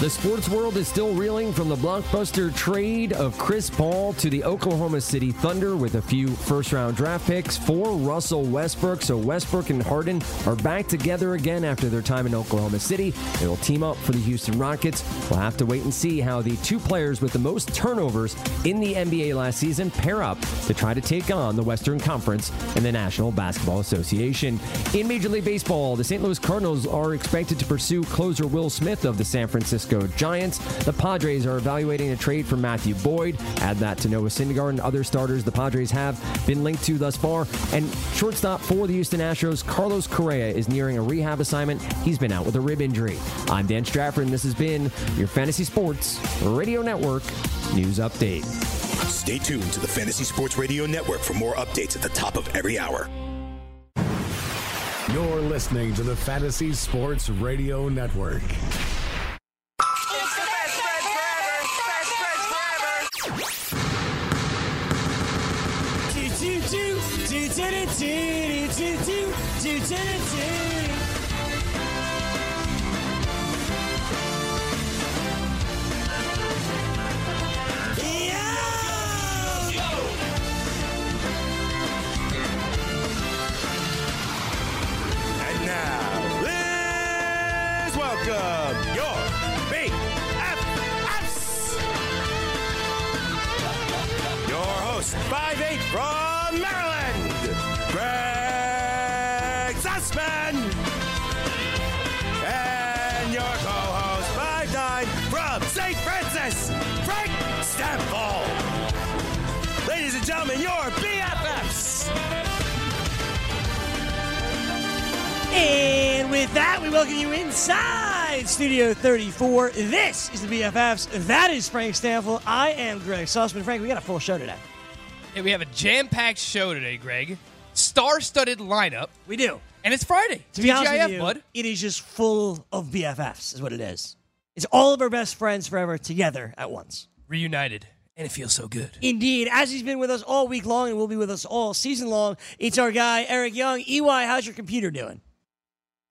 The sports world is still reeling from the blockbuster trade of Chris Paul to the Oklahoma City Thunder with a few first round draft picks for Russell Westbrook. So Westbrook and Harden are back together again after their time in Oklahoma City. They will team up for the Houston Rockets. We'll have to wait and see how the two players with the most turnovers in the NBA last season pair up to try to take on the Western Conference and the National Basketball Association. In Major League Baseball, the St. Louis Cardinals are expected to pursue closer Will Smith of the San Francisco Giants. The Padres are evaluating a trade for Matthew Boyd. Add that to Noah Syndergaard and other starters the Padres have been linked to thus far. And shortstop for the Houston Astros, Carlos Correa, is nearing a rehab assignment. He's been out with a rib injury. I'm Dan Strafford, and this has been your Fantasy Sports Radio Network News Update. Stay tuned to the Fantasy Sports Radio Network for more updates at the top of every hour. You're listening to the Fantasy Sports Radio Network. Please welcome your BFFs. Your host, 5'8 from Maryland, Greg welcome you inside Studio 34. This is the BFFs. That is Frank Stanfield. I am Greg Sussman. Frank, we got a full show today. Hey, we have a jam-packed show today, Greg. Star-studded lineup, We do. and it's Friday. To be honest with you, bud. it is just full of BFFs, is what it is. It's all of our best friends forever together at once. Reunited, and it feels so good. Indeed, as he's been with us all week long and will be with us all season long, it's our guy, Eric Young. EY, how's your computer doing?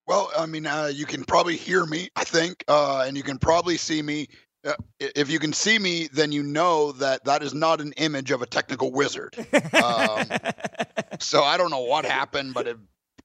Well, I mean, uh, you can probably hear me, I think, uh, and you can probably see me. Uh, if you can see me, then you know that that is not an image of a technical wizard. Um, so I don't know what happened, but it,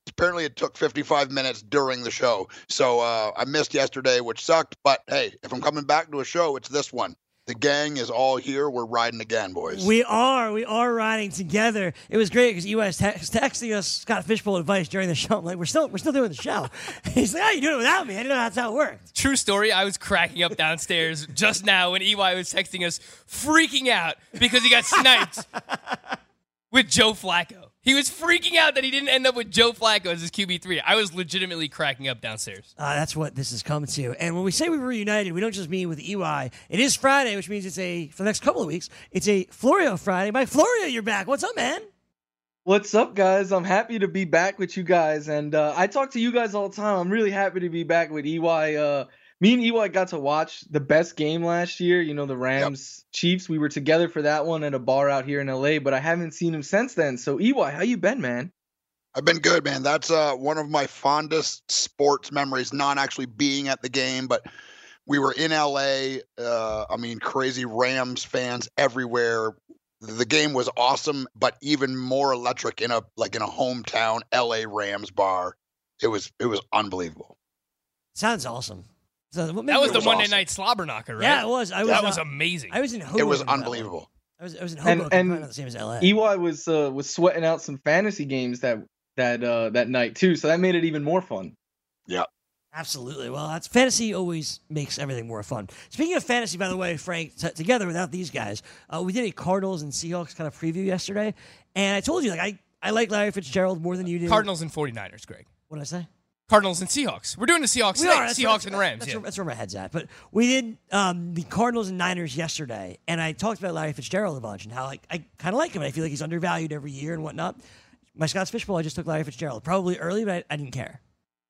apparently it took 55 minutes during the show. So uh, I missed yesterday, which sucked. But hey, if I'm coming back to a show, it's this one. The gang is all here. We're riding again, boys. We are. We are riding together. It was great because EY was tex- texting us Scott Fishbowl advice during the show. I'm like, we're still, we're still doing the show. He's like, how you doing it without me? I didn't know that's how it worked. True story, I was cracking up downstairs just now when EY was texting us, freaking out because he got sniped with Joe Flacco. He was freaking out that he didn't end up with Joe Flacco as his QB3. I was legitimately cracking up downstairs. Uh, that's what this is coming to. And when we say we were reunited, we don't just mean with EY. It is Friday, which means it's a, for the next couple of weeks, it's a Florio Friday. Mike Florio, you're back. What's up, man? What's up, guys? I'm happy to be back with you guys, and uh, I talk to you guys all the time. I'm really happy to be back with EY. Uh, me and EY got to watch the best game last year. You know, the Rams Chiefs. We were together for that one at a bar out here in LA, but I haven't seen him since then. So, EY, how you been, man? I've been good, man. That's uh, one of my fondest sports memories, not actually being at the game, but we were in LA. Uh, I mean, crazy Rams fans everywhere. The game was awesome, but even more electric in a like in a hometown LA Rams bar. It was it was unbelievable. Sounds awesome. So, what That was the was Monday awesome. night slobber knocker, right? Yeah, it was. I was. that was uh, amazing. I was in Hoboken. It was for that one. unbelievable. I was, I was in And- Hoboken. and probably not the same as LA. EY was uh, was sweating out some fantasy games that that uh, that night too, so that made it even more fun. Yeah. Absolutely. Well, that's fantasy always makes everything more fun. Speaking of fantasy, by the way, Frank, t- together without these guys, uh, we did a Cardinals and Seahawks kind of preview yesterday, and I told you like I, I like Larry Fitzgerald more than you do. Cardinals and 49ers, Greg. What did I say? Cardinals and Seahawks. We're doing the Seahawks We are. Seahawks and Rams. That's, yeah. where, that's where my head's at. But we did um, the Cardinals and Niners yesterday, and I talked about Larry Fitzgerald a bunch and how like I kind of like him. and I feel like he's undervalued every year and whatnot. My Scott's Fishbowl, I just took Larry Fitzgerald. Probably early, but I, I didn't care.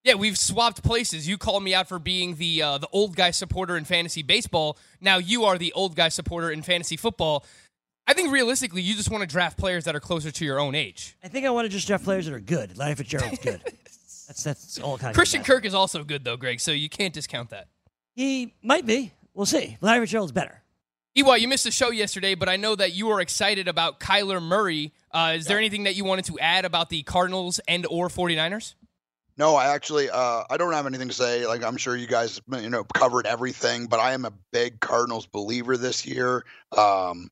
Yeah, we've swapped places. You called me out for being the uh, the old guy supporter in fantasy baseball. Now you are the old guy supporter in fantasy football. I think realistically, you just want to draft players that are closer to your own age. I think I want to just draft players that are good. Larry Fitzgerald's good. that's that's all kind of Christian Kirk is also good though, Greg. So you can't discount that. He might be. We'll see. Larry Fitzgerald's better. EY, you missed the show yesterday, but I know that you were excited about Kyler Murray. Uh, is there anything that you wanted to add about the Cardinals and or 49ers? No, I actually uh, I don't have anything to say. Like I'm sure you guys you know covered everything, but I am a big Cardinals believer this year. Um,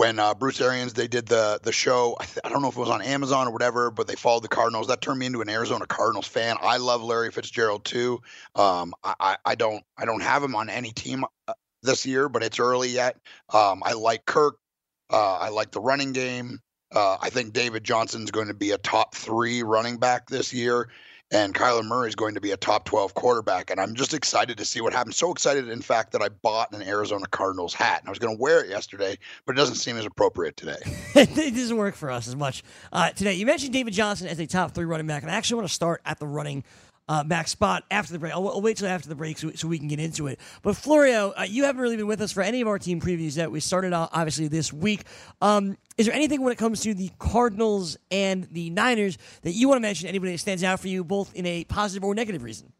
when uh, Bruce Arians they did the the show, I, th- I don't know if it was on Amazon or whatever, but they followed the Cardinals. That turned me into an Arizona Cardinals fan. I love Larry Fitzgerald too. Um, I, I, don't I don't have him on any team uh, this year, but it's early yet. Um, I like Kirk. Uh, I like the running game. Uh, I think David Johnson's going to be a top three running back this year and Kyler Murray is going to be a top 12 quarterback. And I'm just excited to see what happens. So excited, in fact, that I bought an Arizona Cardinals hat. And I was going to wear it yesterday, but it doesn't seem as appropriate today. it doesn't work for us as much uh, today. You mentioned David Johnson as a top three running back, and I actually want to start at the running uh, back spot after the break. I'll, I'll wait till after the break so, so, we can get into it. But Florio, uh, you haven't really been with us for any of our team previews yet. We started out obviously this week. Um, is there anything when it comes to the Cardinals and the Niners that you want to mention? Anybody that stands out for you, both in a positive or negative reason?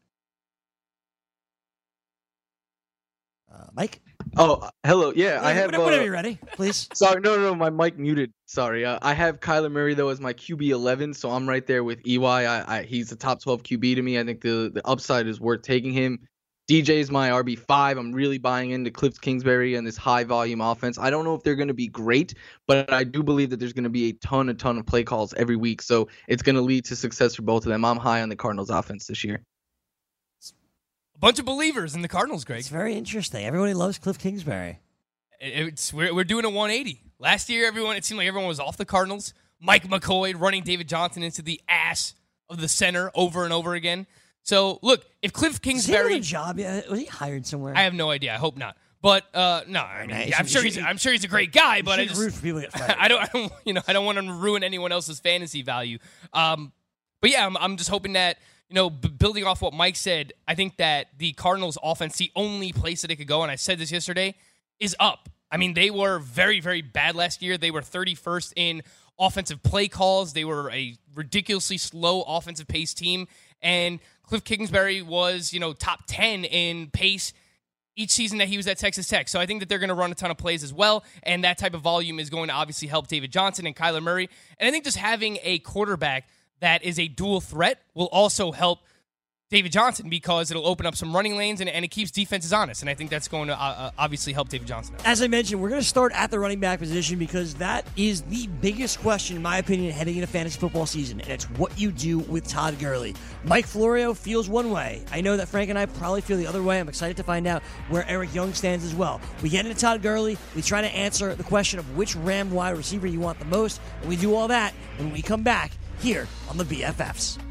Uh, Mike. Oh, hello. Yeah, I have. Whenever uh, you're ready, please. Sorry, no, no, no, my mic muted. Sorry. Uh, I have Kyler Murray though as my QB 11, so I'm right there with EY. I, I he's a top 12 QB to me. I think the the upside is worth taking him. DJ is my RB five. I'm really buying into Cliff Kingsbury and this high volume offense. I don't know if they're going to be great, but I do believe that there's going to be a ton, a ton of play calls every week. So it's going to lead to success for both of them. I'm high on the Cardinals offense this year. Bunch of believers in the Cardinals, Greg. It's very interesting. Everybody loves Cliff Kingsbury. It's we're, we're doing a 180. Last year, everyone it seemed like everyone was off the Cardinals. Mike McCoy running David Johnson into the ass of the center over and over again. So look, if Cliff Kingsbury Is he job yet? Was he hired somewhere? I have no idea. I hope not. But uh, no, I mean, yeah, I'm sure he's I'm sure he's a great guy. But I just root for people to get fired. I don't, I don't you know I don't want to ruin anyone else's fantasy value. Um, but yeah, I'm, I'm just hoping that you know b- building off what Mike said, I think that the Cardinals offense, the only place that it could go, and I said this yesterday, is up. I mean, they were very very bad last year. They were 31st in offensive play calls. They were a ridiculously slow offensive pace team, and Cliff Kingsbury was, you know, top 10 in pace each season that he was at Texas Tech. So I think that they're going to run a ton of plays as well. And that type of volume is going to obviously help David Johnson and Kyler Murray. And I think just having a quarterback that is a dual threat will also help David Johnson because it'll open up some running lanes and, and it keeps defenses honest. And I think that's going to uh, uh, obviously help David Johnson. Out. As I mentioned, we're going to start at the running back position because that is the biggest question, in my opinion, heading into fantasy football season. And it's what you do with Todd Gurley. Mike Florio feels one way. I know that Frank and I probably feel the other way. I'm excited to find out where Eric Young stands as well. We get into Todd Gurley. We try to answer the question of which Ram wide receiver you want the most. And we do all that when we come back here on the BFFs.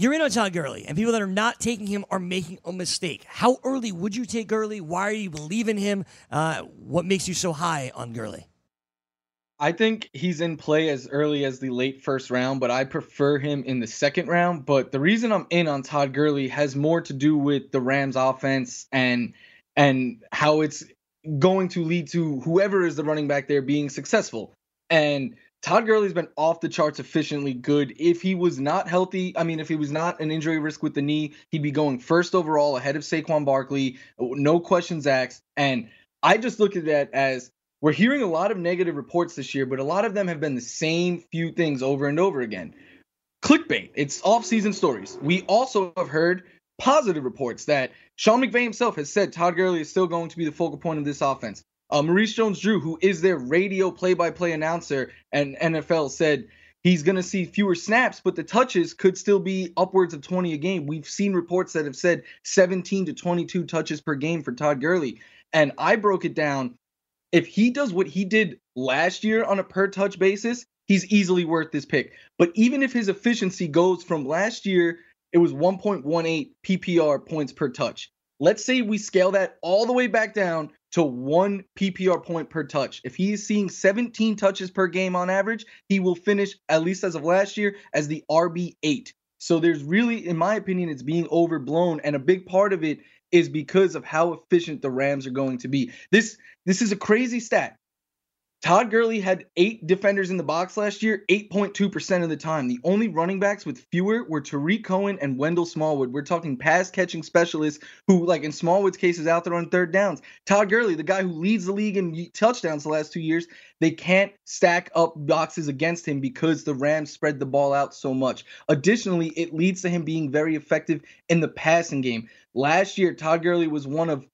You're in on Todd Gurley, and people that are not taking him are making a mistake. How early would you take Gurley? Why are you believing him? Uh, what makes you so high on Gurley? I think he's in play as early as the late first round, but I prefer him in the second round. But the reason I'm in on Todd Gurley has more to do with the Rams offense and and how it's going to lead to whoever is the running back there being successful. And Todd Gurley's been off the charts efficiently good. If he was not healthy, I mean, if he was not an injury risk with the knee, he'd be going first overall ahead of Saquon Barkley, no questions asked. And I just look at that as we're hearing a lot of negative reports this year, but a lot of them have been the same few things over and over again. Clickbait, it's off-season stories. We also have heard positive reports that Sean McVay himself has said Todd Gurley is still going to be the focal point of this offense. Uh, Maurice Jones-Drew, who is their radio play-by-play announcer and NFL, said he's going to see fewer snaps, but the touches could still be upwards of 20 a game. We've seen reports that have said 17 to 22 touches per game for Todd Gurley, and I broke it down. If he does what he did last year on a per touch basis, he's easily worth this pick. But even if his efficiency goes from last year it was 1.18 PPR points per touch. Let's say we scale that all the way back down to one PPR point per touch. If he is seeing 17 touches per game on average, he will finish, at least as of last year, as the RB8. So there's really, in my opinion, it's being overblown. And a big part of it is because of how efficient the Rams are going to be. This this is a crazy stat. Todd Gurley had eight defenders in the box last year, 8.2% of the time. The only running backs with fewer were Tarik Cohen and Wendell Smallwood. We're talking pass catching specialists who, like in Smallwood's case, is out there on third downs. Todd Gurley, the guy who leads the league in touchdowns the last two years, they can't stack up boxes against him because the Rams spread the ball out so much. Additionally, it leads to him being very effective in the passing game. Last year, Todd Gurley was one of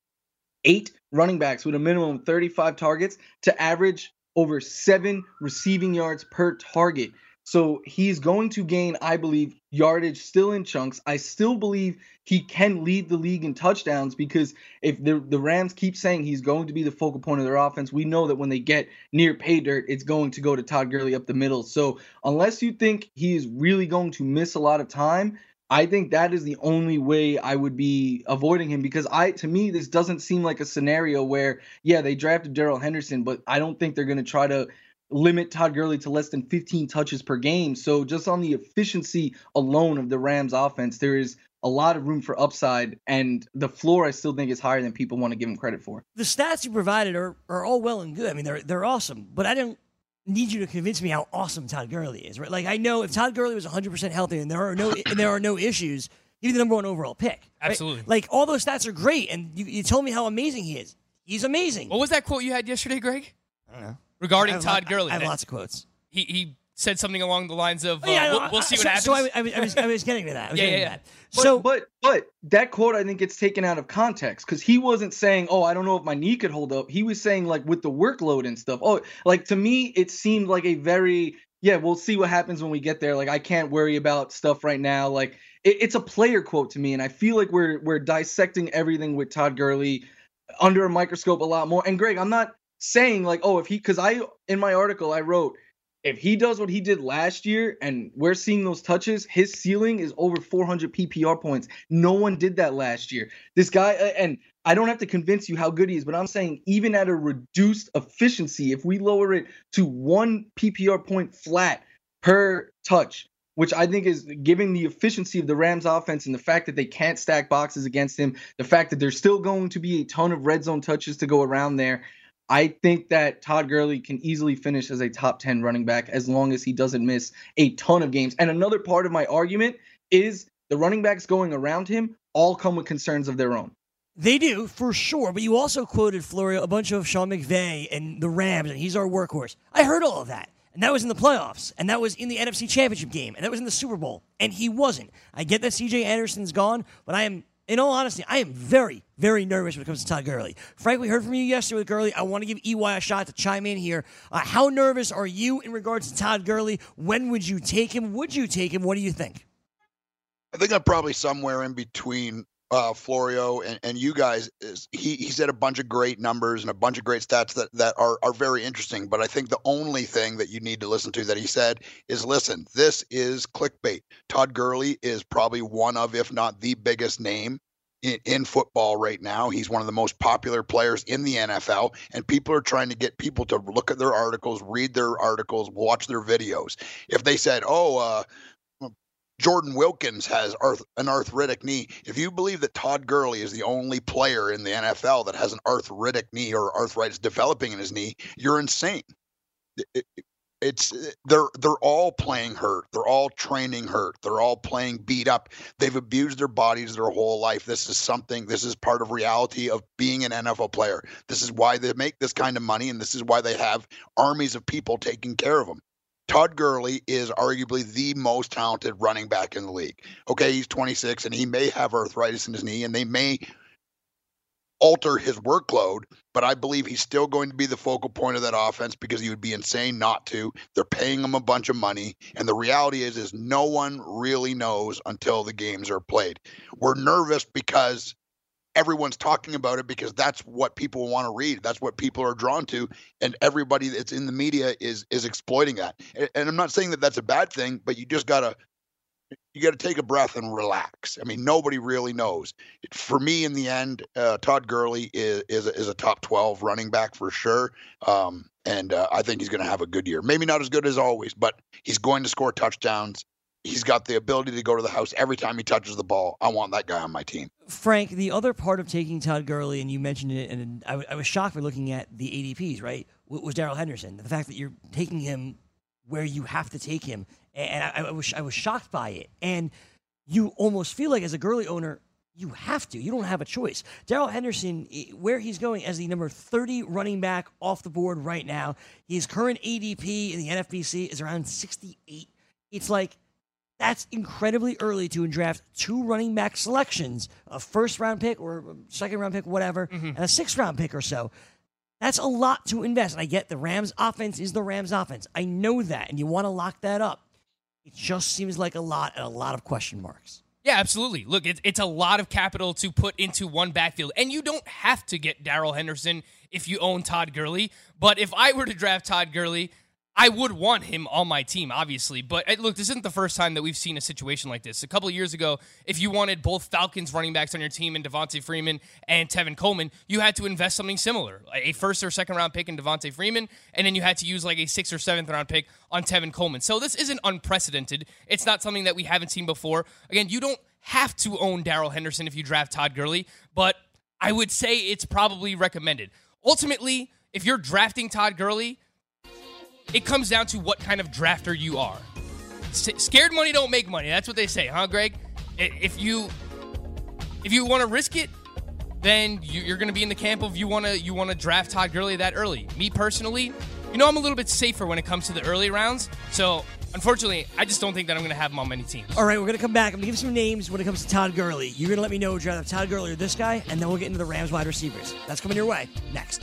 eight running backs with a minimum of 35 targets to average over seven receiving yards per target. So he's going to gain, I believe, yardage still in chunks. I still believe he can lead the league in touchdowns because if the, the Rams keep saying he's going to be the focal point of their offense, we know that when they get near pay dirt, it's going to go to Todd Gurley up the middle. So unless you think he is really going to miss a lot of time, I think that is the only way I would be avoiding him because I to me this doesn't seem like a scenario where yeah they drafted Darrell Henderson but I don't think they're going to try to limit Todd Gurley to less than 15 touches per game. So just on the efficiency alone of the Rams offense there is a lot of room for upside and the floor I still think is higher than people want to give him credit for. The stats you provided are, are all well and good. I mean they're they're awesome, but I don't need you to convince me how awesome Todd Gurley is, right? Like I know if Todd Gurley was 100% healthy and there are no and there are no issues, he'd be the number one overall pick. right? Absolutely. Like all those stats are great, and you, you told me how amazing he is. He's amazing. What was that quote you had yesterday, Greg? I don't know. Regarding have Todd lot- Gurley. I have lots of quotes. He, he said something along the lines of, uh, Oh, yeah, I know. we'll, we'll see I- what so, happens. So I, I, was, I, was, I was getting to that. I was Yeah, getting yeah, to yeah. that. But, so but but that quote I think gets taken out of context because he wasn't saying, "Oh, I don't know if my knee could hold up." He was saying like with the workload and stuff. Oh, like to me, it seemed like a very yeah. We'll see what happens when we get there. Like I can't worry about stuff right now. Like it, it's a player quote to me, and I feel like we're we're dissecting everything with Todd Gurley under a microscope a lot more. And Greg, I'm not saying like, oh, if he because I in my article I wrote if he does what he did last year and we're seeing those touches, his ceiling is over 400 PPR points. No one did that last year. This guy, uh, and I don't have to convince you how good he is, but I'm saying even at a reduced efficiency, if we lower it to one PPR point flat per touch, which I think is giving the efficiency of the Rams offense and the fact that they can't stack boxes against him, the fact that there's still going to be a ton of red zone touches to go around there. I think that Todd Gurley can easily finish as a top 10 running back as long as he doesn't miss a ton of games. And another part of my argument is the running backs going around him all come with concerns of their own. They do, for sure. But you also quoted, Florio, a bunch of Sean McVay and the Rams, and he's our workhorse. I heard all of that. And that was in the playoffs. And that was in the NFC Championship game. And that was in the Super Bowl. And he wasn't. I get that CJ Anderson's gone, but I am, in all honesty, I am very, very nervous when it comes to Todd Gurley. Frank, we heard from you yesterday with Gurley. I want to give EY a shot to chime in here. Uh, how nervous are you in regards to Todd Gurley? When would you take him? Would you take him? What do you think? I think I'm probably somewhere in between uh, Florio and, and you guys. Is he he said a bunch of great numbers and a bunch of great stats that that are are very interesting. But I think the only thing that you need to listen to that he said is listen. This is clickbait. Todd Gurley is probably one of, if not the biggest name. In, in football right now, he's one of the most popular players in the NFL, and people are trying to get people to look at their articles, read their articles, watch their videos. If they said, "Oh, uh, Jordan Wilkins has arth- an arthritic knee. If you believe that Todd Gurley is the only player in the NFL that has an arthritic knee or arthritis developing in his knee, you're insane. It- it- it's eh, they're they're all playing hurt. They're all training hurt. They're all playing beat up. They've abused their bodies their whole life. This is something. This is part of reality of being an NFL player. This is why they make this kind of money, and this is why they have armies of people taking care of them. Todd Gurley is arguably the most talented running back in the league. Okay, he's 26 and he may have arthritis in his knee and they may alter his workload, but I believe he's still going to be the focal point of that offense because he would be insane not to. They're paying him a bunch of money, and the reality is is no one really knows until the games are played. We're nervous because everyone's talking about it because that's what people want to read. That's what people are drawn to, and everybody that's in the media is is exploiting that. And, and I'm not saying that that's a bad thing, but you just gotta you got to take a breath and relax. I mean, nobody really knows. For me, in the end, uh, Todd Gurley is is a, is a top twelve running back for sure, um, and uh, I think he's going to have a good year. Maybe not as good as always, but he's going to score touchdowns. He's got the ability to go to the house every time he touches the ball. I want that guy on my team. Frank, the other part of taking Todd Gurley, and you mentioned it, and I, w- I was shocked by looking at the ADPs, right? W- was Darrell Henderson. The fact that you're taking him where you have to take him, and I, I was I was shocked by it. And you almost feel like as a Gurley owner, you have to. You don't have a choice. Darrell Henderson, where he's going as the number 30 running back off the board right now, his current ADP in the NFBC is around 68. It's like that's incredibly early to draft two running back selections, a first round pick or second round pick, whatever, mm-hmm. and a sixth round pick or so. That's a lot to invest. And I get the Rams offense is the Rams offense. I know that, and you want to lock that up. It just seems like a lot and a lot of question marks. Yeah, absolutely. Look, it's, it's a lot of capital to put into one backfield, and you don't have to get Darrell Henderson if you own Todd Gurley. But if I were to draft Todd Gurley, I would want him on my team, obviously. But uh, look, this isn't the first time that we've seen a situation like this. A couple years ago, if you wanted both Falcons running backs on your team and Devonta Freeman and Tevin Coleman, you had to invest something similar a first or second round pick in Devonta Freeman, and then you had to use like a sixth or seventh round pick on Tevin Coleman. So this isn't unprecedented. It's not something that we haven't seen before. Again, you don't have to own Darrell Henderson if you draft Todd Gurley, but I would say it's probably recommended. Ultimately, if you're drafting Todd Gurley, it comes down to what kind of drafter you are. S- scared money don't make money. That's what they say, huh, Greg? If you if you want to risk it, then you- you're going to be in the camp of you want to you want to draft Todd Gurley that early. Me personally, you know, I'm a little bit safer when it comes to the early rounds. So unfortunately, I just don't think that I'm going to have him on many teams. All right, we're going to come back. I'm going to give some names when it comes to Todd Gurley. You're going to let me know would you Todd Gurley or this guy, and then we'll get into the Rams wide receivers. That's coming your way next.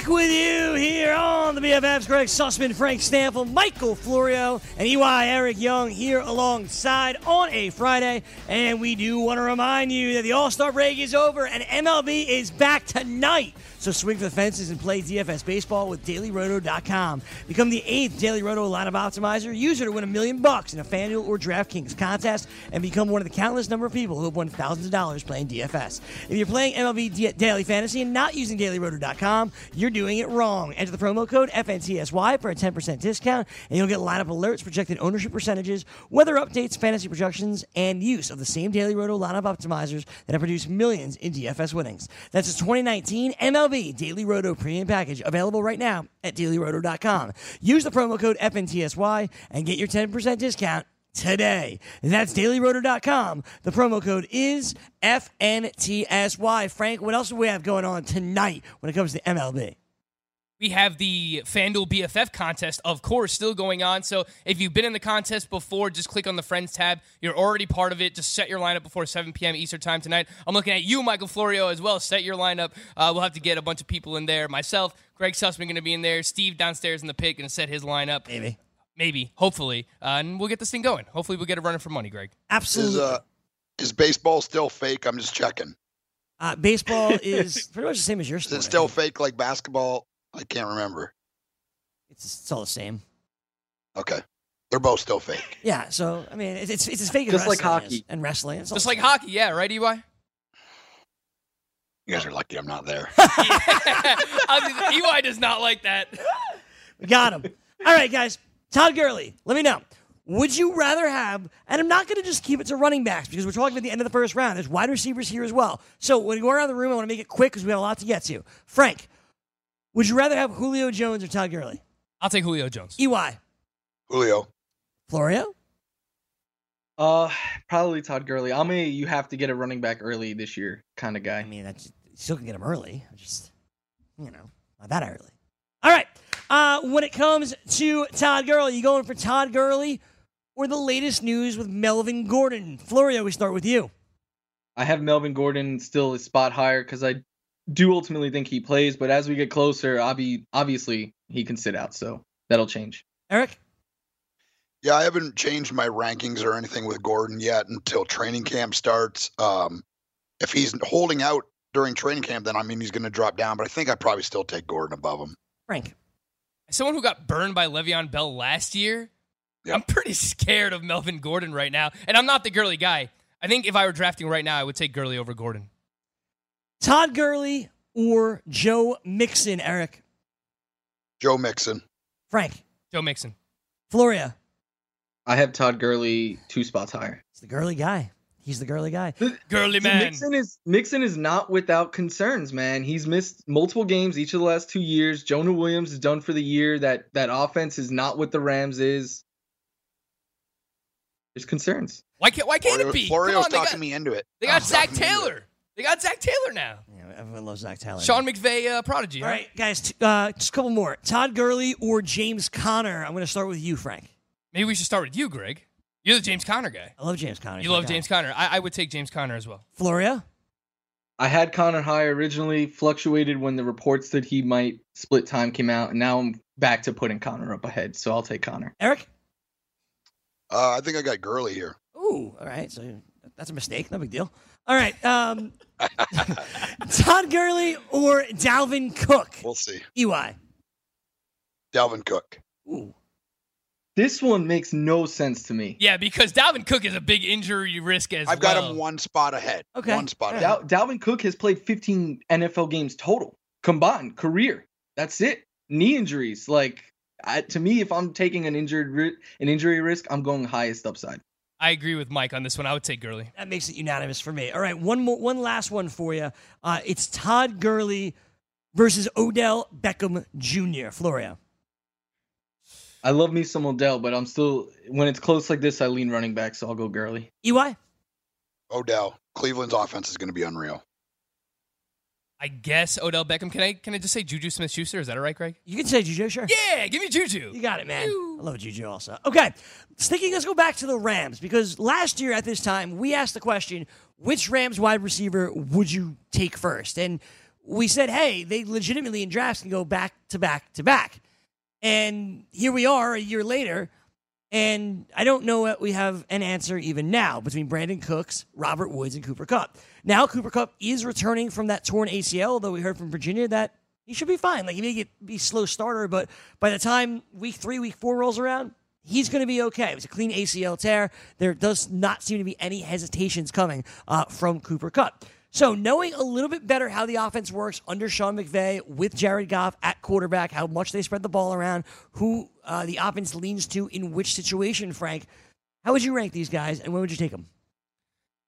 Back with you the Greg Sussman, Frank Stanfield, Michael Florio, and EY Eric Young here alongside on a Friday. And we do want to remind you that the All Star break is over and MLB is back tonight. So swing for the fences and play DFS baseball with DailyRoto.com. Become the eighth Daily Roto lineup optimizer user to win a million bucks in a FanDuel or DraftKings contest and become one of the countless number of people who have won thousands of dollars playing DFS. If you're playing MLB D- Daily Fantasy and not using DailyRoto.com, you're doing it wrong. Enter the promo code FNTSY for a 10% discount, and you'll get lineup alerts, projected ownership percentages, weather updates, fantasy projections, and use of the same Daily Roto lineup optimizers that have produced millions in DFS winnings. That's the 2019 MLB Daily Roto premium package available right now at dailyroto.com. Use the promo code FNTSY and get your 10% discount today. That's dailyroto.com. The promo code is FNTSY. Frank, what else do we have going on tonight when it comes to MLB? We have the FanDuel BFF contest, of course, still going on. So if you've been in the contest before, just click on the Friends tab. You're already part of it. Just set your lineup before 7 p.m. Eastern Time tonight. I'm looking at you, Michael Florio, as well. Set your lineup. Uh, we'll have to get a bunch of people in there. Myself, Greg Sussman going to be in there. Steve downstairs in the pit going to set his lineup. Maybe. Maybe, hopefully. Uh, and we'll get this thing going. Hopefully, we'll get it running for money, Greg. Absolutely. Is uh, is baseball still fake? I'm just checking. Uh, baseball is pretty much the same as your Is it still fake like basketball? I can't remember. It's, it's all the same. Okay, they're both still fake. Yeah, so I mean, it's it's, it's as fake as Just like wrestling hockey. is, and wrestling. It's all Just like same. hockey, yeah, right, EY? You guys are lucky I'm not there. I was EY does not like that. We got him. All right, guys. Todd Gurley, let me know. Would you rather have, and I'm not going to just keep it to running backs because we're talking about the end of the first round. There's wide receivers here as well. So when we go around the room, I want to make it quick because we have a lot to get to. Frank, would you rather have Julio Jones or Todd Gurley? I'll take Julio Jones. EY, Julio, Florio? Uh, probably Todd Gurley. I'm a you have to get a running back early this year kind of guy. I mean, that's you still can get him early. I just you know, not that early. All right. Uh, when it comes to Todd Gurley, you going for Todd Gurley or the latest news with Melvin Gordon? Florio, we start with you. I have Melvin Gordon still a spot higher because I do ultimately think he plays, but as we get closer, I'll obviously he can sit out, so that'll change. Eric? Yeah, I haven't changed my rankings or anything with Gordon yet until training camp starts. Um, if he's holding out during training camp, then I mean he's going to drop down. But I think I probably still take Gordon above him. Frank. As someone who got burned by Le'Veon Bell last year, Yep. I'm pretty scared of Melvin Gordon right now. And I'm not the Gurley guy. I think if I were drafting right now, I would take Gurley over Gordon. Todd Gurley or Joe Mixon, Eric? Joe Mixon. Frank. Joe Mixon. Florio. I have Todd Gurley two spots higher. He's the girly guy. He's the girly guy. Gurley See, man. Mixon is Mixon is not without concerns, man. He's missed multiple games each of the last two years. Jonah Williams is done for the year. That that offense is not what the Rams is. There's concerns. Why can't why can't Florio, it be? Florio's Come on, they talking got, me into it. they got He's Zac talking me into it. Taylor. They got Zac Taylor now. Yeah, everyone loves Zac Taylor. Sean McVay uh, prodigy. All right, guys, t- uh, just a couple more. Todd Gurley or James Conner? I'm going to start with you, Frank. Maybe we should start with you, Greg. You're the James Conner guy. I love James Conner. He's You love guy. James Conner. I, I would take James Conner as well. Florio? I had Conner high originally, fluctuated when the reports that he might split time came out, and now I'm back to putting Conner up ahead. So I'll take Conner. Eric? Uh, I think I got Gurley here. Ooh, all right. So that's a mistake. No big deal. All right. Um, Todd Gurley or Dalvin Cook? We'll see. EY. Dalvin Cook. Ooh. This one makes no sense to me. Yeah, because Dalvin Cook is a big injury risk as I've got him one spot ahead. Okay. One spot All ahead. Dal- Dalvin Cook has played 15 NFL games total combined career. That's it. Knee injuries, like I, to me, if I'm taking an injured ri- an injury risk, I'm going highest upside. I agree with Mike on this one. I would take Gurley. That makes it unanimous for me. All right, one more, one last one for you. Uh, it's Todd Gurley versus Odell Beckham Jr. Florio. I love me some Odell, but I'm still when it's close like this, I lean running back, so I'll go Gurley. EY. Odell. Cleveland's offense is going to be unreal. I guess Odell Beckham. Can I can I just say Juju Smith Schuster? Is that all right, Greg? You can say Juju, sure. Yeah, give me Juju. You got it, man. I love Juju also. Okay, sticking. Let's go back to the Rams because last year at this time we asked the question: Which Rams wide receiver would you take first? And we said, hey, they legitimately in drafts can go back to back to back. And here we are a year later, and I don't know that we have an answer even now between Brandin Cooks, Robert Woods, and Cooper Kupp. Now Cooper Kupp is returning from that torn ACL, although we heard from Virginia that he should be fine. Like he may get be slow starter, but by the time week three, week four rolls around, he's going to be okay. It was a clean ACL tear. There does not seem to be any hesitations coming uh, from Cooper Kupp. So knowing a little bit better how the offense works under Sean McVay with Jared Goff at quarterback, how much they spread the ball around, who uh, the offense leans to in which situation, Frank, how would you rank these guys and when would you take them?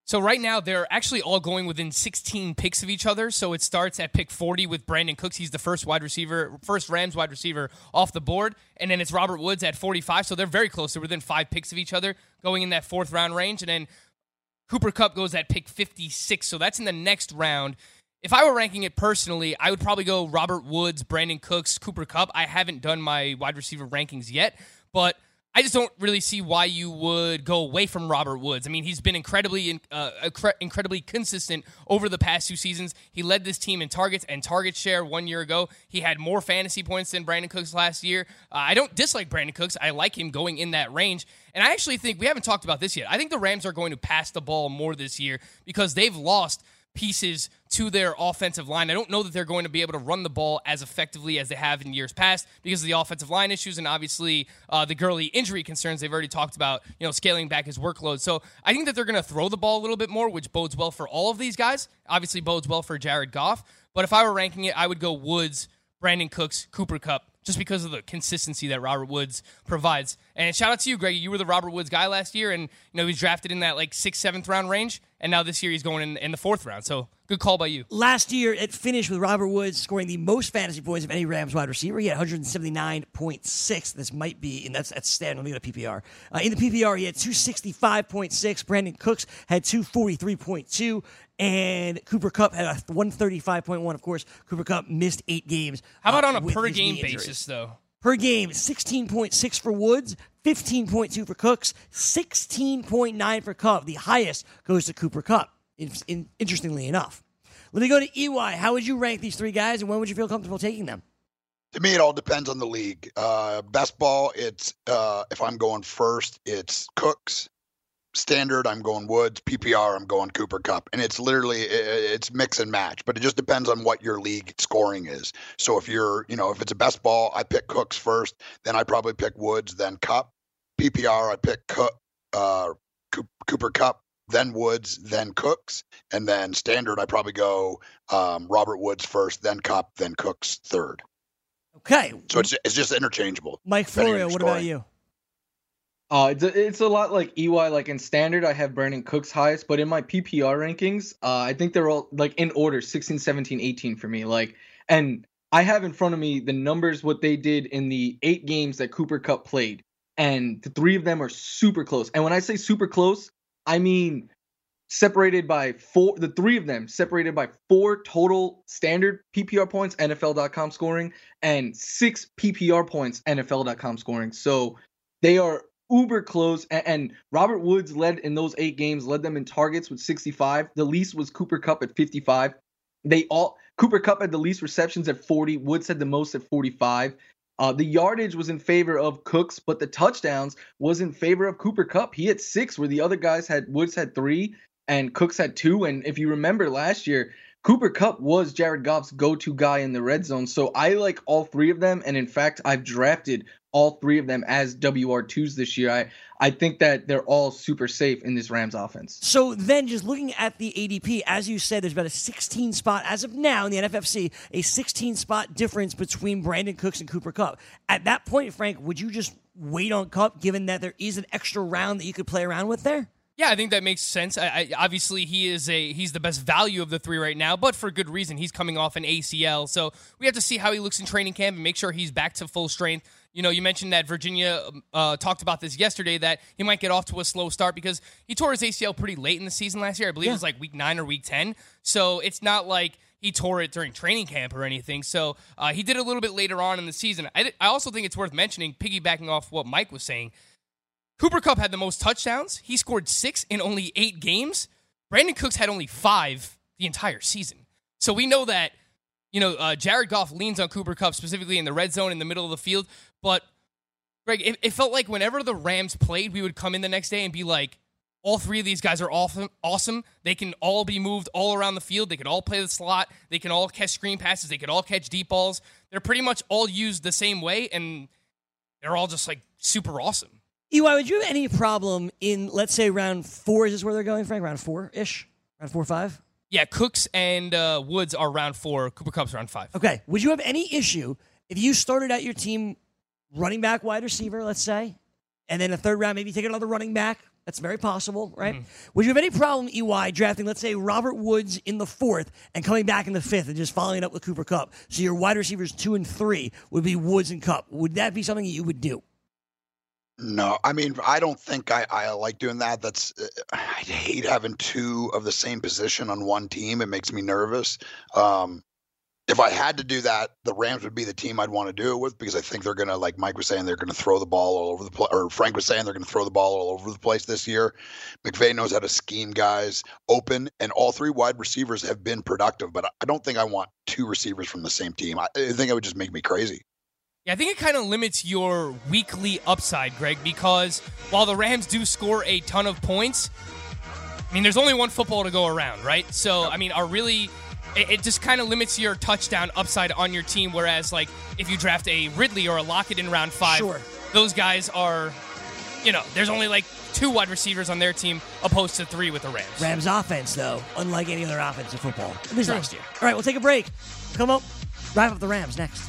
So right now they're actually all going within 16 picks of each other. So it starts at pick 40 with Brandin Cooks. He's the first wide receiver, first Rams wide receiver off the board, and then it's Robert Woods at 45. So they're very close. They're within five picks of each other, going in that fourth round range, and then Cooper Kupp goes at pick 56. So that's in the next round. If I were ranking it personally, I would probably go Robert Woods, Brandin Cooks, Cooper Kupp. I haven't done my wide receiver rankings yet, but I just don't really see why you would go away from Robert Woods. I mean, he's been incredibly, uh, incredibly consistent over the past two seasons. He led this team in targets and target share one year ago. He had more fantasy points than Brandin Cooks last year. Uh, I don't dislike Brandin Cooks. I like him going in that range. And I actually think we haven't talked about this yet. I think the Rams are going to pass the ball more this year because they've lost pieces to their offensive line. I don't know that they're going to be able to run the ball as effectively as they have in years past because of the offensive line issues and obviously uh, the Gurley injury concerns. They've already talked about, you know, scaling back his workload. So I think that they're going to throw the ball a little bit more, which bodes well for all of these guys. Obviously bodes well for Jared Goff. But if I were ranking it, I would go Woods, Brandin Cooks, Cooper Kupp, just because of the consistency that Robert Woods provides. And shout out to you, Greg. You were the Robert Woods guy last year, and you know he was drafted in that like sixth, seventh round range. And now this year he's going in, in the fourth round. So good call by you. Last year, it finished with Robert Woods scoring the most fantasy points of any Rams wide receiver. He had 179.6. This might be, and that's that's standard. Let me go to PPR. Uh, in the PPR, he had 265.6. Brandin Cooks had 243.2. And Cooper Kupp had a 135.1. Of course, Cooper Kupp missed eight games. How about uh, on a per game injuries. basis, though? Per game, 16.6 for Woods, 15.2 for Cooks, 16.9 for Kupp. The highest goes to Cooper Kupp, in, in- interestingly enough. Let me go to EY. How would you rank these three guys, and when would you feel comfortable taking them? To me, it all depends on the league. Uh, best ball, it's uh, if I'm going first, it's Cooks. Standard, I'm going Woods. PPR, I'm going Cooper Kupp, and it's literally it's mix and match. But it just depends on what your league scoring is. So if you're, you know, if it's a best ball, I pick Cooks first. Then I probably pick Woods, then Kupp. PPR, I pick Cook, uh, Cooper Kupp, then Woods, then Cooks, and then standard, I probably go um, Robert Woods first, then Kupp, then Cooks third. Okay. So it's it's just interchangeable. Mike Florio, what about you? Uh, it's a, it's a lot like EY. Like in standard, I have Brandin Cooks highest, but in my PPR rankings, uh, I think they're all like in order 16, 17, 18 for me. Like, and I have in front of me the numbers what they did in the eight games that Cooper Kupp played, and the three of them are super close. And when I say super close, I mean separated by four. The three of them separated by four total standard PPR points, NFL.com scoring, and six PPR points, NFL.com scoring. So they are uber close. And, and Robert Woods led in those eight games, led them in targets with 65. The least was Cooper Kupp at 55. They all Cooper Kupp had the least receptions at 40. Woods had the most at 45. Uh, the yardage was in favor of Cooks, but the touchdowns was in favor of Cooper Kupp. He had six, where the other guys had Woods had three and Cooks had two. And if you remember last year, Cooper Kupp was Jared Goff's go-to guy in the red zone. So I like all three of them, and in fact, I've drafted all three of them as WR2s this year. I I think that they're all super safe in this Rams offense. So then, just looking at the ADP, as you said, there's about a 16 spot as of now in the NFFC, a 16 spot difference between Brandin Cooks and Cooper Kupp. At that point, Frank, would you just wait on Kupp, given that there is an extra round that you could play around with there? Yeah, I think that makes sense. I, I, obviously, he is a he's the best value of the three right now, but for good reason. He's coming off an ACL, so we have to see how he looks in training camp and make sure he's back to full strength. You know, you mentioned that Virginia uh, talked about this yesterday that he might get off to a slow start because he tore his ACL pretty late in the season last year. I believe it was like week nine or week ten. So it's not like he tore it during training camp or anything. So uh, he did a little bit later on in the season. I, I also think it's worth mentioning, piggybacking off what Mike was saying. Cooper Kupp had the most touchdowns. He scored six in only eight games. Brandin Cooks had only five the entire season. So we know that, you know, uh, Jared Goff leans on Cooper Kupp specifically in the red zone in the middle of the field. But, Greg, it, it felt like whenever the Rams played, we would come in the next day and be like, all three of these guys are awesome. They can all be moved all around the field. They can all play the slot. They can all catch screen passes. They can all catch deep balls. They're pretty much all used the same way, and they're all just like super awesome. EY, would you have any problem in, let's say, round four? Is this where they're going, Frank? Round four ish? Round four five? Yeah, Cooks and uh, Woods are round four. Cooper Kupp's round five. Okay. Would you have any issue if you started out your team running back, wide receiver, let's say, and then a third round, maybe take another running back? That's very possible, right? Would you have any problem, EY, drafting, let's say, Robert Woods in the fourth and coming back in the fifth and just following it up with Cooper Kupp? So your wide receivers two and three would be Woods and Kupp. Would that be something that you would do? No, I mean, I don't think I, I like doing that. That's uh, I hate having two of the same position on one team. It makes me nervous. Um, if I had to do that, the Rams would be the team I'd want to do it with because I think they're gonna, like Mike was saying, they're gonna throw the ball all over the place, or Frank was saying they're gonna throw the ball all over the place this year. McVay knows how to scheme guys open, and all three wide receivers have been productive. But I don't think I want two receivers from the same team. I, I think it would just make me crazy. Yeah, I think it kind of limits your weekly upside, Greg, because while the Rams do score a ton of points, I mean, there's only one football to go around, right? So, I mean, are really. It, just kind of limits your touchdown upside on your team. Whereas, like, if you draft a Ridley or a Lockett in round five, Sure. those guys are, you know, there's only like two wide receivers on their team opposed to three with the Rams. Rams offense, though, unlike any other offense in football, at least True. last year. All right, we'll take a break. Come up, wrap up the Rams next.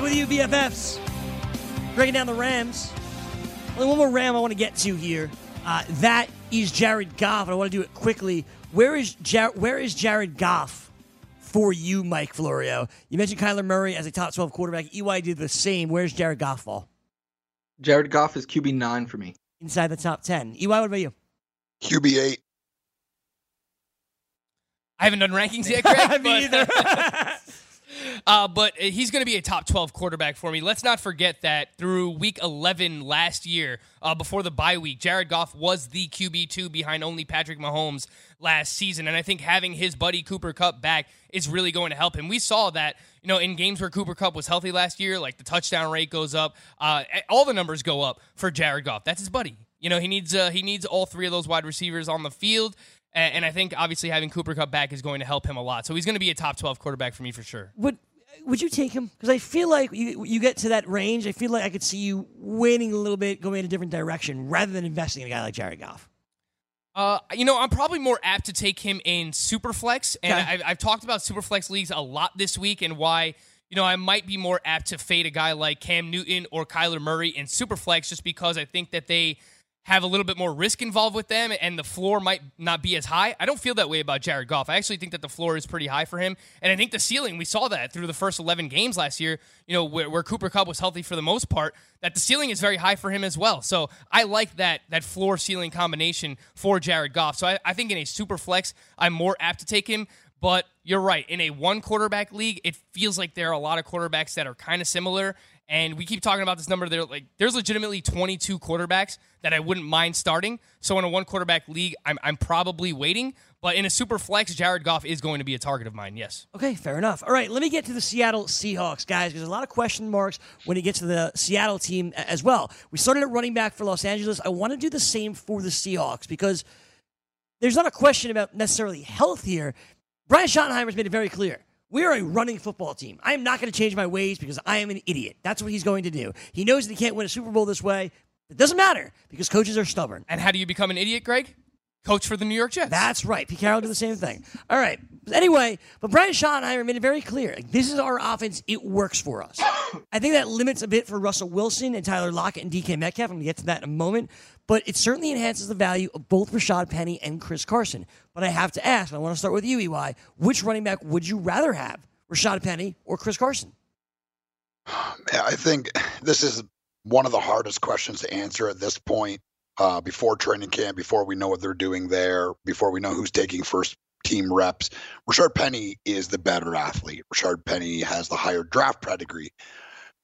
Back with you, BFFs. Breaking down the Rams. Only one more Ram I want to get to here. Uh, that is Jared Goff, and I want to do it quickly. Where is Jar- Where is Jared Goff for you, Mike Florio? You mentioned Kyler Murray as a top 12 quarterback. EY did the same. Where's Jared Goff fall? Jared Goff is QB nine for me. Inside the top 10. EY, what about you? QB eight. I haven't done rankings yet, Greg. Me either. uh, but he's going to be a top 12 quarterback for me. Let's not forget that through week 11 last year, uh, before the bye week, Jared Goff was the QB2 behind only Patrick Mahomes last season. And I think having his buddy Cooper Kupp back is really going to help him. We saw that, you know, in games where Cooper Kupp was healthy last year, like the touchdown rate goes up, uh, all the numbers go up for Jared Goff. That's his buddy. You know, he needs uh, he needs all three of those wide receivers on the field. And, and I think obviously having Cooper Kupp back is going to help him a lot. So he's going to be a top 12 quarterback for me for sure. would would you take him? Because I feel like you you get to that range. I feel like I could see you waiting a little bit, going in a different direction, rather than investing in a guy like Jared Goff. Uh, you know, I'm probably more apt to take him in Superflex, and Okay. I've, I've talked about Superflex leagues a lot this week, and why you know I might be more apt to fade a guy like Cam Newton or Kyler Murray in Superflex, just because I think that they have a little bit more risk involved with them, and the floor might not be as high. I don't feel that way about Jared Goff. I actually think that the floor is pretty high for him, and I think the ceiling. We saw that through the first 11 games last year. You know, where, where Cooper Kupp was healthy for the most part, that the ceiling is very high for him as well. So I like that that floor ceiling combination for Jared Goff. So I, I think in a super flex, I'm more apt to take him. But you're right. In a one quarterback league, it feels like there are a lot of quarterbacks that are kind of similar. And we keep talking about this number. There, like, there's legitimately 22 quarterbacks that I wouldn't mind starting. So in a one quarterback league, I'm, I'm probably waiting. But in a super flex, Jared Goff is going to be a target of mine. Yes. Okay, fair enough. All right, let me get to the Seattle Seahawks, guys, because there's a lot of question marks when it gets to the Seattle team as well. We started at running back for Los Angeles. I want to do the same for the Seahawks because there's not a question about necessarily health here. Brian Schottenheimer's made it very clear. We are a running football team. I am not going to change my ways because I am an idiot. That's what he's going to do. He knows that he can't win a Super Bowl this way. It doesn't matter because coaches are stubborn. And how do you become an idiot, Greg? Coach for the New York Jets. That's right. Pete Carroll did the same thing. All right. Anyway, but Brian Schottenheimer made it very clear. Like, this is our offense. It works for us. I think that limits a bit for Russell Wilson and Tyler Lockett and DK Metcalf. I'm going to get to that in a moment. But it certainly enhances the value of both Rashaad Penny and Chris Carson. But I have to ask, and I want to start with you, EY, which running back would you rather have, Rashaad Penny or Chris Carson? Yeah, I think this is one of the hardest questions to answer at this point. Uh, before training camp, before we know what they're doing there, before we know who's taking first team reps, Rashard Penny is the better athlete. Rashard Penny has the higher draft pedigree.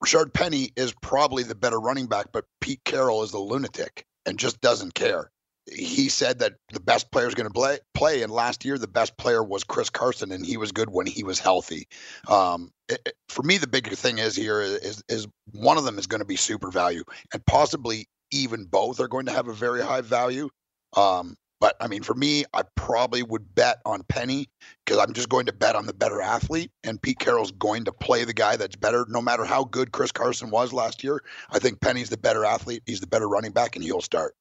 Rashard Penny is probably the better running back, but Pete Carroll is the lunatic and just doesn't care. He said that the best player is going to play, play, and last year the best player was Chris Carson, and he was good when he was healthy. Um, it, it- for me, the bigger thing is here is is one of them is going to be super value, and possibly even both are going to have a very high value. Um, but I mean, for me, I probably would bet on Penny because I'm just going to bet on the better athlete, and Pete Carroll's going to play the guy that's better, no matter how good Chris Carson was last year. I think Penny's the better athlete. He's the better running back, and he'll start.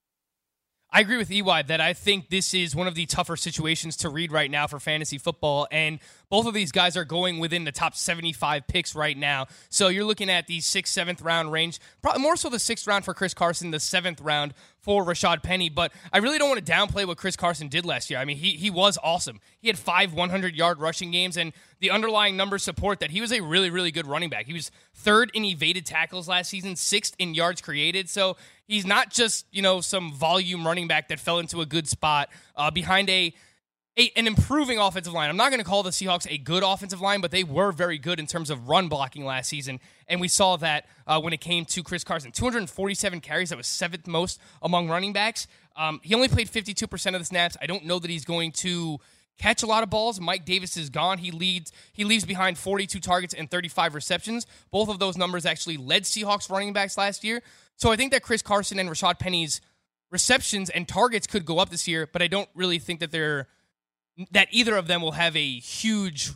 I agree with EY that I think this is one of the tougher situations to read right now for fantasy football. And both of these guys are going within the top 75 picks right now. So you're looking at the sixth, seventh round range, probably more so the sixth round for Chris Carson, the seventh round for Rashaad Penny. But I really don't want to downplay what Chris Carson did last year. I mean, he, he was awesome. He had five 100 yard rushing games, and the underlying numbers support that he was a really, really good running back. He was third in evaded tackles last season, sixth in yards created. So he's not just, you know, some volume running back that fell into a good spot uh, behind a a, an improving offensive line. I'm not going to call the Seahawks a good offensive line, but they were very good in terms of run blocking last season. And we saw that uh, when it came to Chris Carson 247 carries, that was seventh most among running backs. Um, he only played 52% of the snaps. I don't know that he's going to catch a lot of balls. Mike Davis is gone. He leads he leaves behind 42 targets and 35 receptions. Both of those numbers actually led Seahawks running backs last year. So I think that Chris Carson and Rashaad Penny's receptions and targets could go up this year, but I don't really think that they're that either of them will have a huge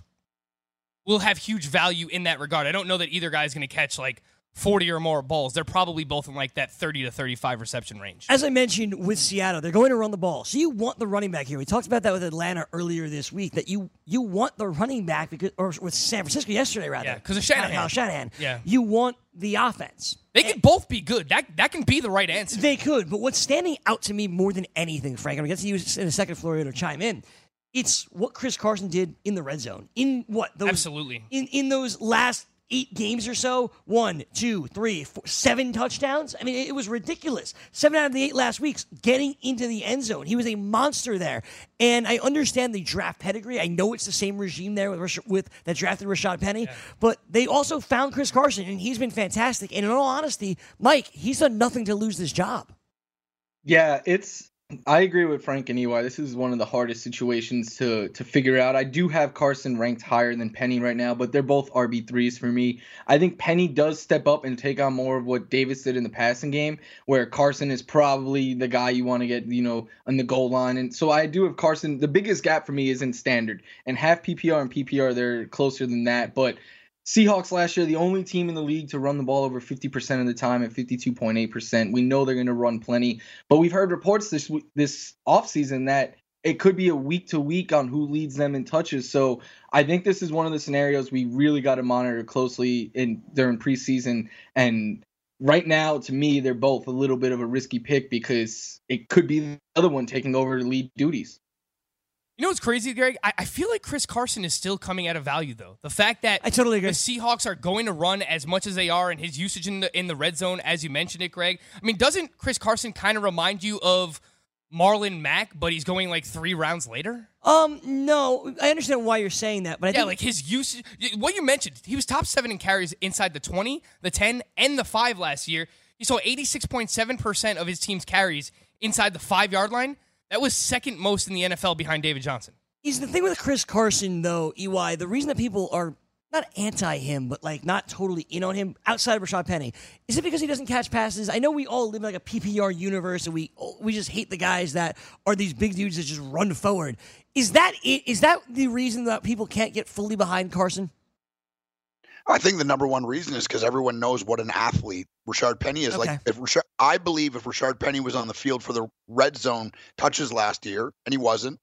will have huge value in that regard. I don't know that either guy is going to catch like 40 or more balls. They're probably both in like that 30 to 35 reception range. As I mentioned with Seattle, they're going to run the ball. So you want the running back here. We talked about that with Atlanta earlier this week that you you want the running back because or with San Francisco yesterday rather. Yeah, 'cause of Shanahan. Kyle Shanahan. Yeah. You want the offense. They could both be good. That that can be the right answer. They could, but what's standing out to me more than anything, Frank, I'm going to get to you in a second, Florio, to chime in. It's what Chris Carson did in the red zone. In what? Those, Absolutely. In in those last eight games or so, one, two, three, four, seven touchdowns. I mean, it, it was ridiculous. Seven out of the eight last weeks getting into the end zone. He was a monster there. And I understand the draft pedigree. I know it's the same regime there with, Rash- with that drafted Rashaad Penny, but they also found Chris Carson, and he's been fantastic. And in all honesty, Mike, he's done nothing to lose this job. Yeah, it's. I agree with Frank and EY. This is one of the hardest situations to to figure out. I do have Carson ranked higher than Penny right now, but they're both RB threes for me. I think Penny does step up and take on more of what Davis did in the passing game, where Carson is probably the guy you want to get, you know, on the goal line. And so I do have Carson. The biggest gap for me is in standard, and half PPR and PPR they're closer than that, but. Seahawks last year, the only team in the league to run the ball over 50% of the time at 52.8%. We know they're going to run plenty, but we've heard reports this this offseason that it could be a week to week on who leads them in touches. So I think this is one of the scenarios we really got to monitor closely in during preseason. And right now, to me, they're both a little bit of a risky pick because it could be the other one taking over lead duties. You know what's crazy, Greg? I, I feel like Chris Carson is still coming out of value though. The fact that I totally agree. the Seahawks are going to run as much as they are, and his usage in the in the red zone, as you mentioned it, Greg. I mean, doesn't Chris Carson kind of remind you of Marlon Mack, but he's going like three rounds later? Um, no, I understand why you're saying that, but I Yeah, think like his usage. What you mentioned, he was top seven in carries inside the 20, the 10, and the 5 last year. He saw 86.7% of his team's carries inside the five yard line. That was second most in the NFL behind David Johnson. is the thing with Chris Carson though, EY, the reason that people are not anti him, but like not totally in on him outside of Rashaad Penny, is it because he doesn't catch passes? I know we all live in like a PPR universe and we we just hate the guys that are these big dudes that just run forward. Is that it? Is that the reason that people can't get fully behind Carson? I think the number one reason is because everyone knows what an athlete Rashard Penny is. Okay. Like if Rashard, I believe if Rashard Penny was on the field for the red zone touches last year, and he wasn't,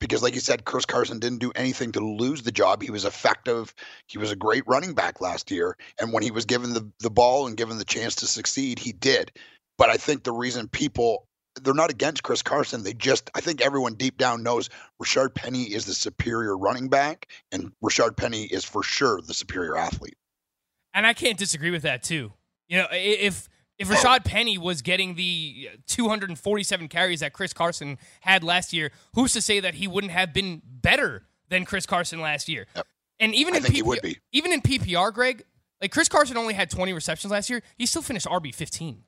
because like you said, Chris Carson didn't do anything to lose the job. He was effective. He was a great running back last year, and when he was given the the ball and given the chance to succeed, he did. But I think the reason people they're not against Chris Carson. They just, I think everyone deep down knows Rashard Penny is the superior running back, and Rashard Penny is for sure the superior athlete. And I can't disagree with that too. You know, if if oh. Rashaad Penny was getting the uh, 247 carries that Chris Carson had last year, who's to say that he wouldn't have been better than Chris Carson last year? Yep. And even I in think he PPR, would be. even in PPR, Greg, like Chris Carson only had 20 receptions last year. He still finished RB 15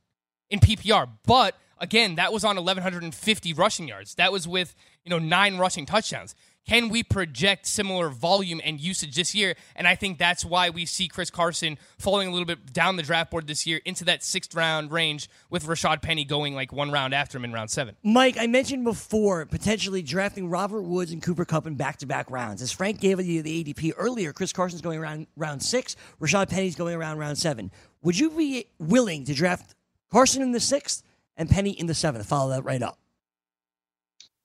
in PPR, but again, that was on 1150 rushing yards. That was with, you know, nine rushing touchdowns. Can we project similar volume and usage this year? And I think that's why we see Chris Carson falling a little bit down the draft board this year into that sixth round range with Rashaad Penny going like one round after him in round seven. Mike, I mentioned before potentially drafting Robert Woods and Cooper Kupp in back to back rounds. As Frank gave you the ADP earlier, Chris Carson's going around round six, Rashaad Penny's going around round seven. Would you be willing to draft Carson in the sixth and Penny in the seventh? Follow that right up.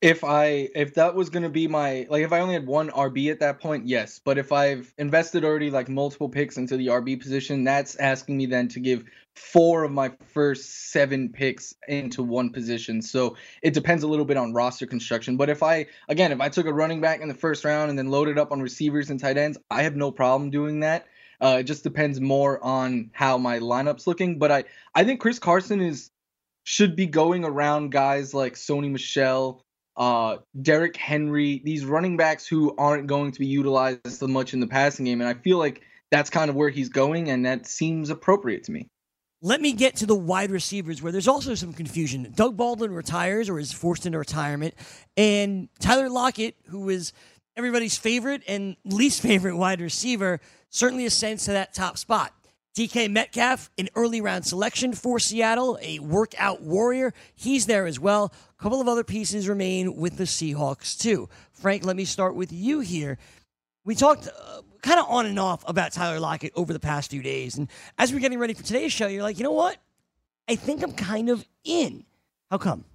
If I if that was gonna be my like if I only had one RB at that point, yes. But if I've invested already like multiple picks into the RB position, that's asking me then to give four of my first seven picks into one position. So it depends a little bit on roster construction. But if I again if I took a running back in the first round and then loaded up on receivers and tight ends, I have no problem doing that. Uh, it just depends more on how my lineup's looking. But I I think Chris Carson is should be going around guys like Sony Michel uh, Derrick Henry, these running backs who aren't going to be utilized so much in the passing game. And I feel like that's kind of where he's going, and that seems appropriate to me. let me get to the wide receivers where there's also some confusion. Doug Baldwin retires or is forced into retirement, and Tyler Lockett, who is everybody's favorite and least favorite wide receiver, certainly ascends to that top spot. DK Metcalf, an early round selection for Seattle, a workout warrior. He's there as well. A couple of other pieces remain with the Seahawks, too. Frank, let me start with you here. We talked uh, kind of on and off about Tyler Lockett over the past few days. And as we're getting ready for today's show, you're like, you know what? I think I'm kind of in. How come?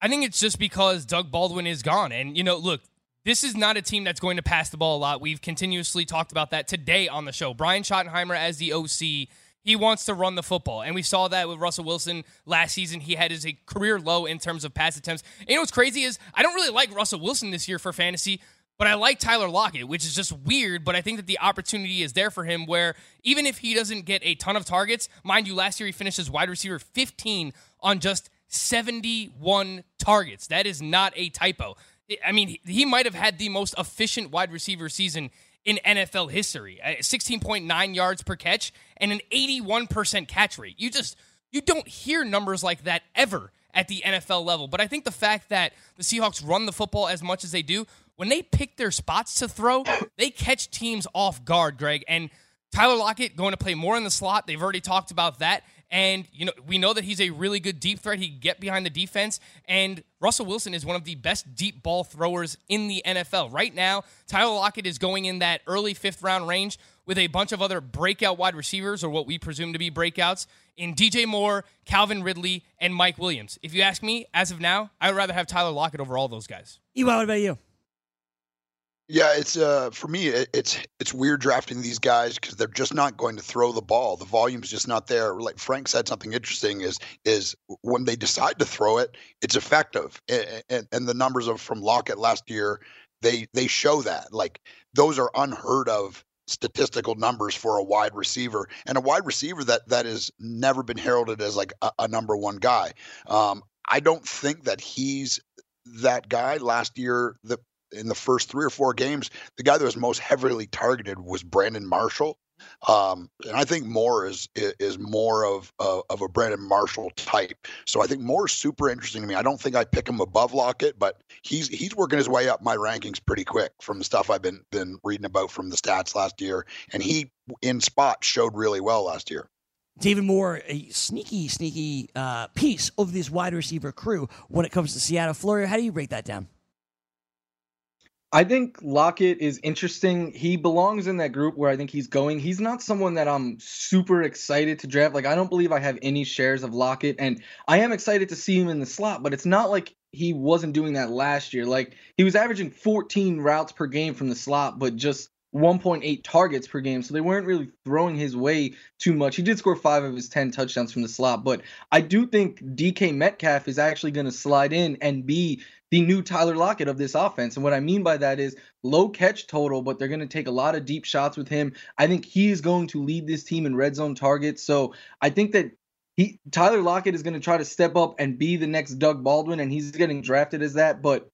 I think it's just because Doug Baldwin is gone. And, you know, look, this is not a team that's going to pass the ball a lot. We've continuously talked about that today on the show. Brian Schottenheimer as the OC, he wants to run the football. And we saw that with Russell Wilson last season. He had his career low in terms of pass attempts. And you know what's crazy is I don't really like Russell Wilson this year for fantasy but I like Tyler Lockett, which is just weird. But I think that the opportunity is there for him where even if he doesn't get a ton of targets, mind you, last year he finished as wide receiver 15 on just 71 targets. That is not a typo. I mean, he might have had the most efficient wide receiver season in NFL history uh, 16.9 yards per catch and an 81% catch rate. You just, you don't hear numbers like that ever at the NFL level. But I think the fact that the Seahawks run the football as much as they do, when they pick their spots to throw, they catch teams off guard, Greg. And Tyler Lockett going to play more in the slot. They've already talked about that. And, you know, we know that he's a really good deep threat. He can get behind the defense. And Russell Wilson is one of the best deep ball throwers in the NFL. Right now, Tyler Lockett is going in that early fifth round range with a bunch of other breakout wide receivers, or what we presume to be breakouts, in DJ Moore, Calvin Ridley, and Mike Williams. If you ask me, as of now, I would rather have Tyler Lockett over all those guys. EY, what about you? Yeah, it's uh for me it, it's it's weird drafting these guys because they're just not going to throw the ball. The volume's just not there. Like Frank said, something interesting is is when they decide to throw it, it's effective. And, and, and the numbers of from Lockett last year, they they show that. Like those are unheard of statistical numbers for a wide receiver and a wide receiver that that has never been heralded as like a, a number one guy. Um, I don't think that he's that guy. Last year, the in the first three or four games, the guy that was most heavily targeted was Brandon Marshall. Um, and I think Moore is is more of of, of a Brandon Marshall type. So I think Moore is super interesting to me. I don't think I pick him above Lockett, but he's he's working his way up my rankings pretty quick from the stuff I've been been reading about from the stats last year. And he in spot showed really well last year. David Moore, a sneaky, sneaky uh, piece of this wide receiver crew when it comes to Seattle. Florio, how do you break that down? I think Lockett is interesting. He belongs in that group where I think he's going. He's not someone that I'm super excited to draft. Like I don't believe I have any shares of Lockett, and I am excited to see him in the slot. But it's not like he wasn't doing that last year. Like he was averaging 14 routes per game from the slot, but just 1.8 targets per game. So they weren't really throwing his way too much. He did score five of his 10 touchdowns from the slot, but I do think DK Metcalf is actually going to slide in and be the new Tyler Lockett of this offense. And what I mean by that is low catch total, but they're going to take a lot of deep shots with him. I think he is going to lead this team in red zone targets. So I think that he Tyler Lockett is going to try to step up and be the next Doug Baldwin, and he's getting drafted as that. But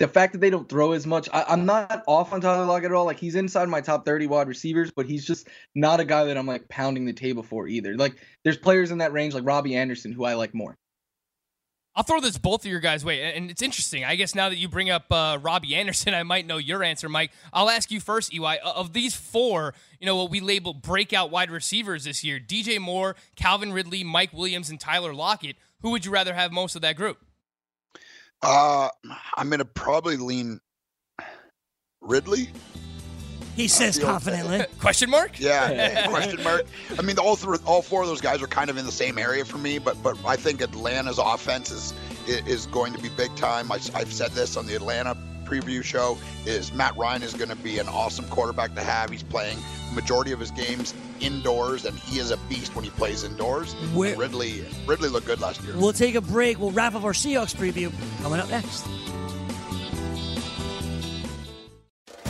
the fact that they don't throw as much, I, am not off on Tyler Lockett at all. Like he's inside my top 30 wide receivers, but he's just not a guy that I'm like pounding the table for either. Like there's players in that range like Robbie Anderson who I like more. I'll throw this both of your guys' way, and it's interesting. I guess now that you bring up uh, Robbie Anderson, I might know your answer, Mike. I'll ask you first, EY. Of these four, you know what we label breakout wide receivers this year: DJ Moore, Calvin Ridley, Mike Williams, and Tyler Lockett. Who would you rather have most of that group? Uh, I'm gonna probably lean Ridley. He says uh, confidently. question mark? Yeah, question mark. I mean, all three, all four of those guys are kind of in the same area for me, but but I think Atlanta's offense is is going to be big time. I, I've said this on the Atlanta preview show. Is Matt Ryan is going to be an awesome quarterback to have. He's playing majority of his games indoors, and he is a beast when he plays indoors. Ridley Ridley looked good last year. We'll take a break. We'll wrap up our Seahawks preview coming up next.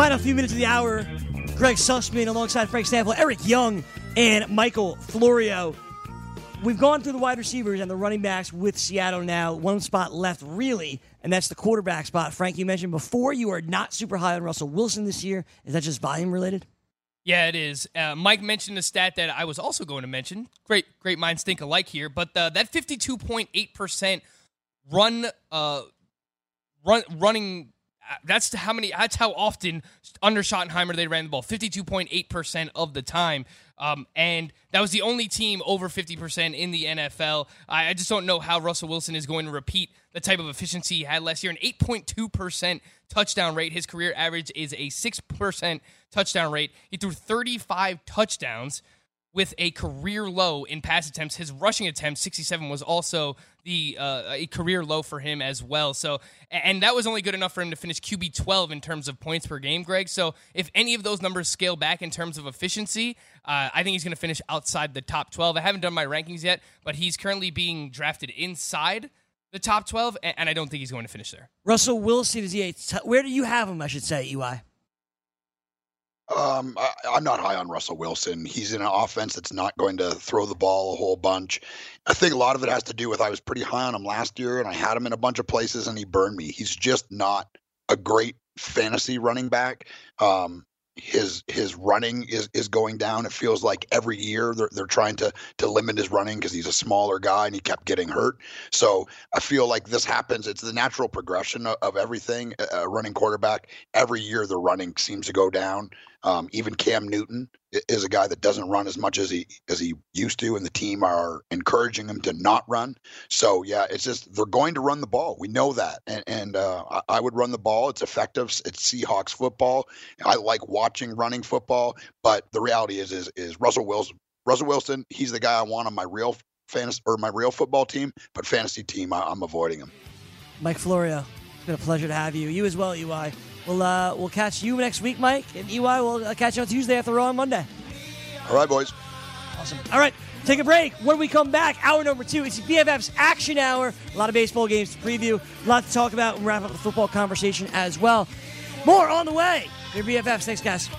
Final few minutes of the hour. Greg Sussman alongside Frank Stampfl, Eric Young, and Michael Florio. We've gone through the wide receivers and the running backs with Seattle now. One spot left, really, and that's the quarterback spot. Frank, you mentioned before you are not super high on Russell Wilson this year. Is that just volume related? Yeah, it is. Uh, Mike mentioned a stat that I was also going to mention. Great, great minds think alike here. But uh, that fifty-two point eight percent run, uh, run, running. That's how many. That's how often under Schottenheimer they ran the ball. Fifty-two point eight percent of the time. Um, and that was the only team over 50% in the NFL. I, I just don't know how Russell Wilson is going to repeat the type of efficiency he had last year. An 8.2% touchdown rate. His career average is a 6% touchdown rate. He threw 35 touchdowns with a career low in pass attempts. His rushing attempts, 67, was also the uh, a career low for him as well. So, and that was only good enough for him to finish QB 12 in terms of points per game, Greg. So, if any of those numbers scale back in terms of efficiency, uh, I think he's going to finish outside the top 12. I haven't done my rankings yet, but he's currently being drafted inside the top 12, and, I don't think he's going to finish there. Russell Wilson is he a t- where do you have him? I should say, EY. Um, I, I'm not high on Russell Wilson. He's in an offense that's not going to throw the ball a whole bunch. I think a lot of it has to do with I was pretty high on him last year, and I had him in a bunch of places, and he burned me. He's just not a great fantasy running back. Um, his his running is is going down. It feels like every year they're they're trying to to limit his running because he's a smaller guy and he kept getting hurt. So I feel like this happens. It's the natural progression of, of everything. A, running quarterback every year the running seems to go down. Um, even Cam Newton is a guy that doesn't run as much as he as he used to, and the team are encouraging him to not run. So yeah, it's just they're going to run the ball. We know that, and, and uh, I, would run the ball. It's effective. It's Seahawks football. I like watching running football, but the reality is is is Russell Wilson. Russell Wilson, he's the guy I want on my real fantasy or my real football team, but fantasy team, I, I'm avoiding him. Mike Florio, it's been a pleasure to have you. You as well, EY. We'll uh, we'll catch you next week, Mike, and EY. We'll uh, catch you on Tuesday after Raw on Monday. All right, boys. Awesome. All right, take a break. When we come back, hour number two, it's BFF's Action Hour. A lot of baseball games to preview, a lot to talk about, and wrap up the football conversation as well. More on the way. Your BFFs. Thanks, guys.